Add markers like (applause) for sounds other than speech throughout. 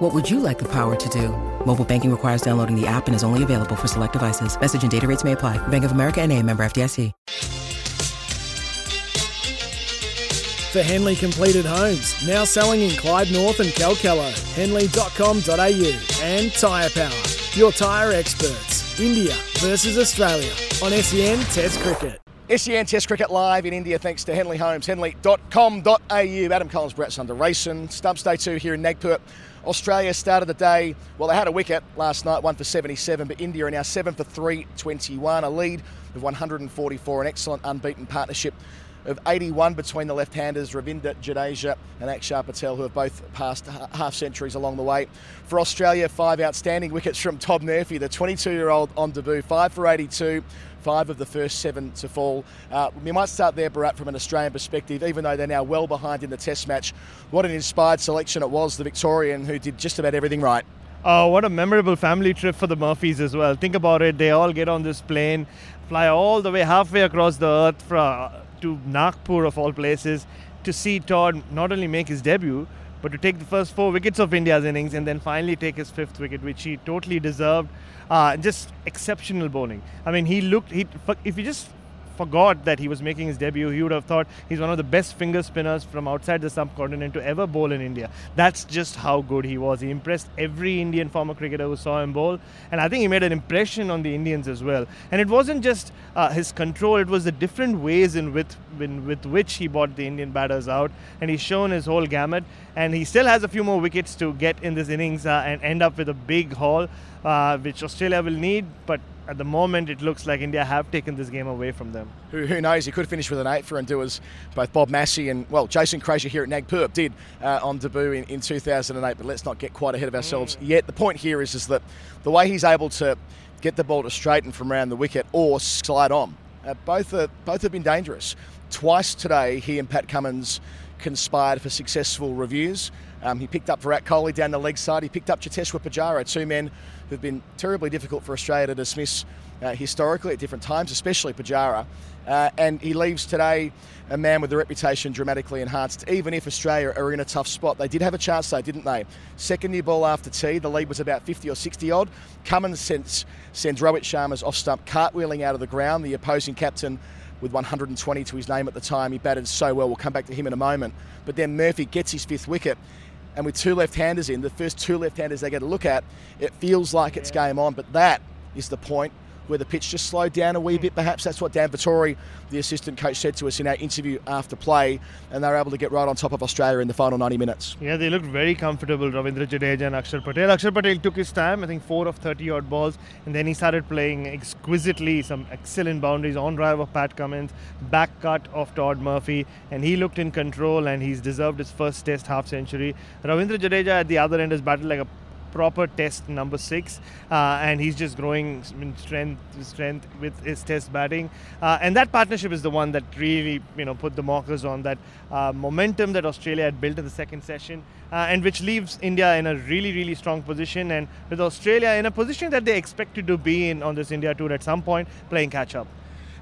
What would you like the power to do? Mobile banking requires downloading the app and is only available for select devices. Message and data rates may apply. Bank of America and a member FDIC. For Henley Completed Homes, now selling in Clyde North and Kalkallo. Henley.com.au and Tyre Power, your tyre experts. India versus Australia on SEN Test Cricket. SEN Test Cricket live in India thanks to Henley Homes, henley.com.au. Adam Collins, Bharat Sundaresan. Stumps Day 2 here in Nagpur. Australia started the day, well, they had a wicket last night, one for 77, but India are now 7 for 321, a lead of 144, an excellent unbeaten partnership of 81 between the left-handers Ravindra Jadeja and Akshar Patel, who have both passed half centuries along the way. For Australia, five outstanding wickets from Todd Murphy, the 22-year-old on debut, five for 82, five of the first seven to fall. Uh, we might start there, Bharat, from an Australian perspective, even though they're now well behind in the Test match. What an inspired selection it was, the Victorian, who did just about everything right. Oh, what a memorable family trip for the Murphys as well. Think about it. They all get on this plane, fly all the way halfway across the earth for, to Nagpur, of all places, to see Todd not only make his debut, but to take the first four wickets of India's innings and then finally take his fifth wicket, which he totally deserved. Uh, just exceptional bowling. I mean, he looked. He if you just forgot that he was making his debut, he would have thought he's one of the best finger spinners from outside the subcontinent to ever bowl in India. That's just how good he was. He impressed every Indian former cricketer who saw him bowl, and I think he made an impression on the Indians as well. And it wasn't just uh, his control; it was the different ways in with in, with which he brought the Indian batters out, and he's shown his whole gamut. And he still has a few more wickets to get in this innings uh, and end up with a big haul, uh, which Australia will need, but at the moment, it looks like India have taken this game away from them. Who, who knows? He could finish with an eight for and do as both Bob Massie and, well, Jason Krejza here at Nagpur did uh, on debut in, in 2008. But let's not get quite ahead of ourselves mm. yet. The point here is, is that the way he's able to get the ball to straighten from around the wicket or slide on, uh, both, are, both have been dangerous. Twice today, he and Pat Cummins conspired for successful reviews. Um, he picked up Virat Kohli down the leg side. He picked up Cheteshwar Pujara, two men who've been terribly difficult for Australia to dismiss uh, historically at different times, especially Pujara. Uh, and he leaves today a man with a reputation dramatically enhanced, even if Australia are in a tough spot. They did have a chance, though, didn't they? Second year ball after tea, the lead was about 50 or 60 odd. Cummins sends, sends Rohit Sharma's off stump cartwheeling out of the ground. The opposing captain with 120 to his name at the time. He batted so well. We'll come back to him in a moment. But then Murphy gets his fifth wicket. And with two left-handers in, the first two left-handers they get a look at, it feels like it's game on. But that is the point where the pitch just slowed down a wee hmm. bit. Perhaps that's what Dan Vettori, the assistant coach, said to us in our interview after play, and they were able to get right on top of Australia in the final 90 minutes. Yeah, they looked very comfortable, Ravindra Jadeja and Akshar Patel. Akshar Patel took his time, I think four of 30 odd balls, and then he started playing exquisitely, some excellent boundaries on drive of Pat Cummins, back cut of Todd Murphy, and he looked in control and he's deserved his first test half century. Ravindra Jadeja at the other end has battled like a proper test number six, uh, and he's just growing in strength strength with his test batting. Uh, and that partnership is the one that really you know put the markers on that uh, momentum that Australia had built in the second session, and which leaves India in a really really strong position, and with Australia in a position that they expected to be in on this India tour at some point, playing catch up.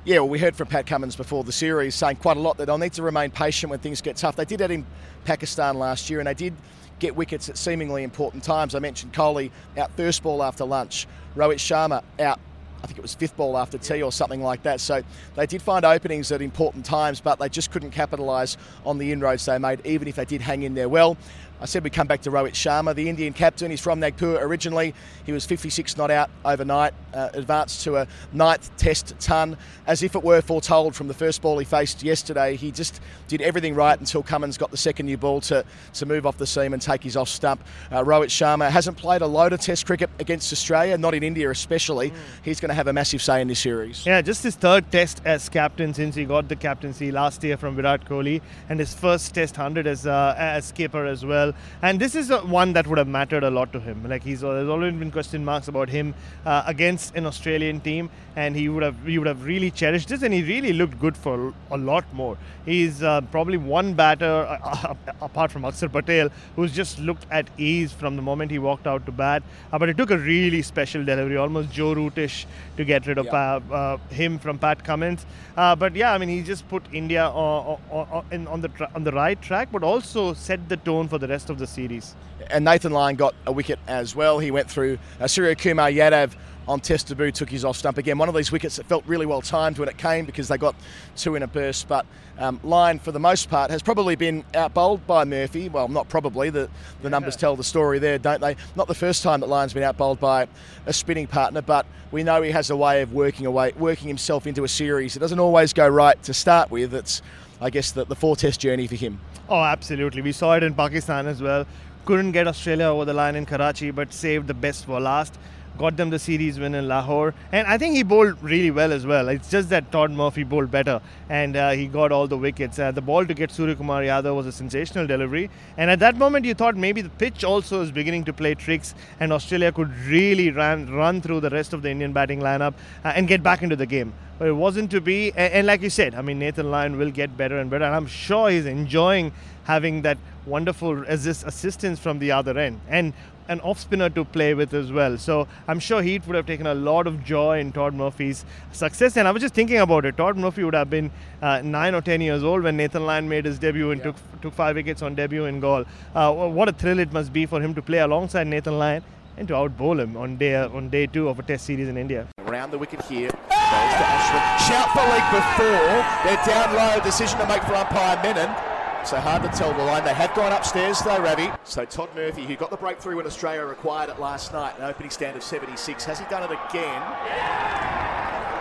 Yeah, well, we heard from Pat Cummins before the series saying quite a lot that they'll need to remain patient when things get tough. They did that in Pakistan last year, and they did get wickets at seemingly important times. I mentioned Kohli out first ball after lunch, Rohit Sharma out I think it was fifth ball after tea or something like that. So they did find openings at important times, but they just couldn't capitalise on the inroads they made, even if they did hang in there well. I said we'd come back to Rohit Sharma, the Indian captain. He's from Nagpur originally. He was 56 not out overnight, uh, advanced to a ninth test ton, as if it were foretold from the first ball he faced yesterday. He just did everything right until Cummins got the second new ball to, to move off the seam and take his off stump. Uh, Rohit Sharma hasn't played a load of test cricket against Australia, not in India especially. Mm. He's going to have a massive say in this series. Yeah, just his third test as captain since he got the captaincy last year from Virat Kohli, and his first test 100 as, uh, as skipper as well. And this is one that would have mattered a lot to him. Like he's there's always been question marks about him uh, against an Australian team, and he would have he would have really cherished this, and he really looked good for a lot more. He's uh, probably one batter uh, apart from Akshar Patel who's just looked at ease from the moment he walked out to bat. Uh, but it took a really special delivery, almost Joe Rootish, to get rid of uh, uh, him from Pat Cummins. but yeah, I mean he just put India on, on, on, on the tra- on the right track, but also set the tone for the rest of the series. And Nathan Lyon got a wicket as well. He went through uh, Surya Kumar Yadav on test debut, took his off stump again. One of these wickets that felt really well timed when it came because they got two in a burst. But um, Lyon, for the most part, has probably been out bowled by Murphy. Well, not probably. The, the numbers tell the story there, don't they? Not the first time that Lyon's been out bowled by a spinning partner, but we know he has a way of working away, working himself into a series. It doesn't always go right to start with. It's I guess, the, the four test journey for him. Oh, absolutely. We saw it in Pakistan as well. Couldn't get Australia over the line in Karachi, but saved the best for last got them the series win in Lahore. And I think he bowled really well as well. It's just that Todd Murphy bowled better and uh, he got all the wickets. Uh, the ball to get Surya Kumar Yadav was a sensational delivery. And at that moment, you thought maybe the pitch also is beginning to play tricks and Australia could really run, run through the rest of the Indian batting lineup uh, and get back into the game. But it wasn't to be. And, and like you said, I mean, Nathan Lyon will get better and better. And I'm sure he's enjoying having that wonderful assist, assistance from the other end. And an off spinner to play with as well. So I'm sure he would have taken a lot of joy in Todd Murphy's success. And I was just thinking about it. Todd Murphy would have been uh, nine or ten years old when Nathan Lyon made his debut and yeah. took took five wickets on debut in Galle. Uh, what a thrill it must be for him to play alongside Nathan Lyon and to outbowl him on day on day two of a Test series in India. Around the wicket here, goes to Ashwin. Shout for leg before. They're down low. Decision to make for umpire Menon. So hard to tell the line. They have gone upstairs though, Ravi. So Todd Murphy, who got the breakthrough when Australia required it last night, an opening stand of 76. Has he done it again?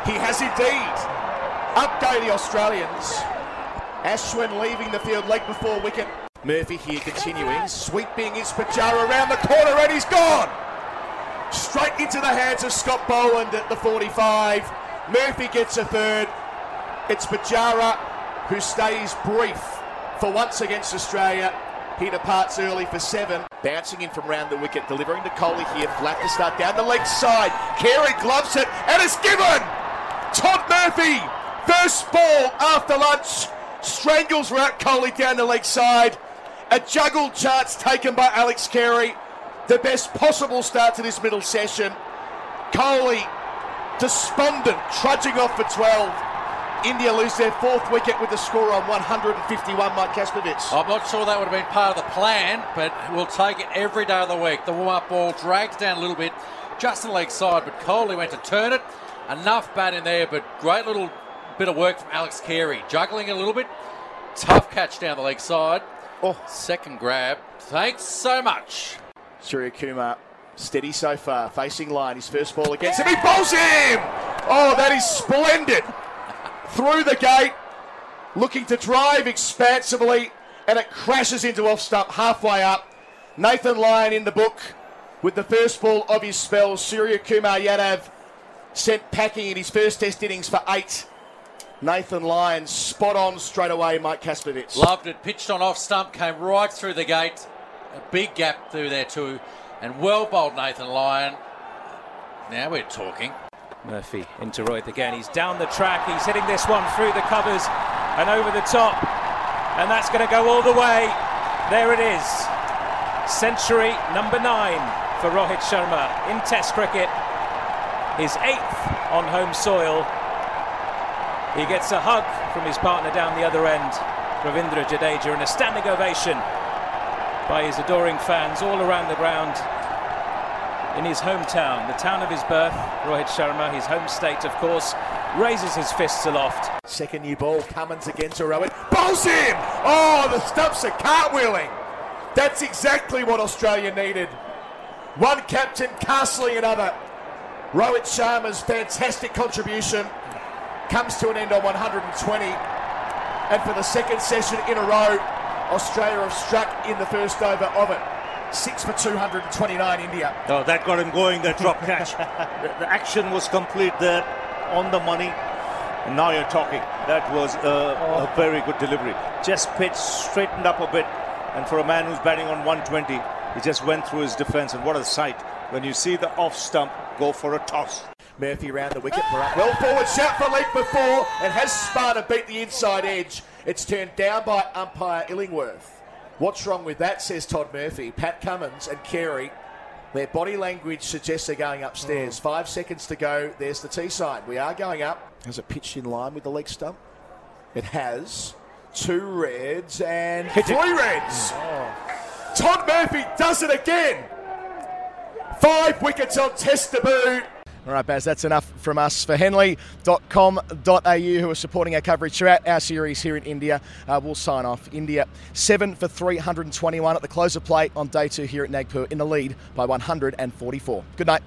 He has indeed. Up go the Australians. Ashwin leaving the field leg before wicket. Murphy here continuing. Sweeping is Pujara around the corner and he's gone. Straight into the hands of Scott Boland at the 45. Murphy gets a third. It's Pujara who stays brief for once against Australia. He departs early for seven. Bouncing in from round the wicket, delivering to Kohli here. Flat to start down the leg side. Carey gloves it, and it's given! Todd Murphy, first ball after lunch, strangles Virat Kohli down the leg side. A juggled chance taken by Alex Carey. The best possible start to this middle session. Kohli, despondent, trudging off for 12. India lose their fourth wicket with the score on 151, Mike Kasprowicz. I'm not sure that would have been part of the plan, but we'll take it every day of the week. The warm-up ball drags down a little bit, just in the leg side, but Kohli went to turn it. Enough bat in there, but great little bit of work from Alex Carey. Juggling a little bit. Tough catch down the leg side. Oh. Second grab. Thanks so much. Surya Kumar steady so far, facing Lyon. His first ball against him. He bowls him! Oh, that is splendid through the gate, looking to drive expansively, and it crashes into off stump halfway up. Nathan Lyon in the book with the first ball of his spell. Surya Kumar Yadav sent packing in his first test innings for eight. Nathan Lyon spot on straight away, Mike Kasprowicz. Loved it. Pitched on off stump, came right through the gate. A big gap through there too. And well bowled Nathan Lyon. Now we're talking. Murphy into Rohit again. He's down the track. He's hitting this one through the covers and over the top. And that's going to go all the way. There it is. Century number nine for Rohit Sharma in Test cricket. His eighth on home soil. He gets a hug from his partner down the other end, Ravindra Jadeja, and a standing ovation by his adoring fans all around the ground in his hometown, the town of his birth, Rohit Sharma, his home state, of course, raises his fists aloft. Second new ball, Cummins against Rohit. Bowls him! Oh, the stumps are cartwheeling. That's exactly what Australia needed. One captain castling another. Rohit Sharma's fantastic contribution comes to an end on 120. And for the second session in a row, Australia have struck in the first over of it. Six for 229 India. Oh, that got him going, that drop catch. (laughs) the, the, action was complete there, on the money. And now you're talking. That was a, a oh. very good delivery. Just pitch straightened up a bit, And for a man who's batting on 120, he just went through his defence. And what a sight when you see the off stump go for a toss. Murphy round the wicket. For Well forward shout for leap before and has Sparta beat the inside edge. It's turned down by umpire Illingworth. What's wrong with that, says Todd Murphy. Pat Cummins and Carey, their body language suggests they're going upstairs. Mm. Five seconds to go. There's the T sign. We are going up. Has it pitched in line with the leg stump? It has. Two reds and three reds. Oh. Todd Murphy does it again. Five wickets on test debut. All right, Baz, that's enough from us for Henley.com.au, who are supporting our coverage throughout our series here in India. Uh, we'll sign off. India 7 for 321 at the close of play on day two here at Nagpur in the lead by 144. Good night.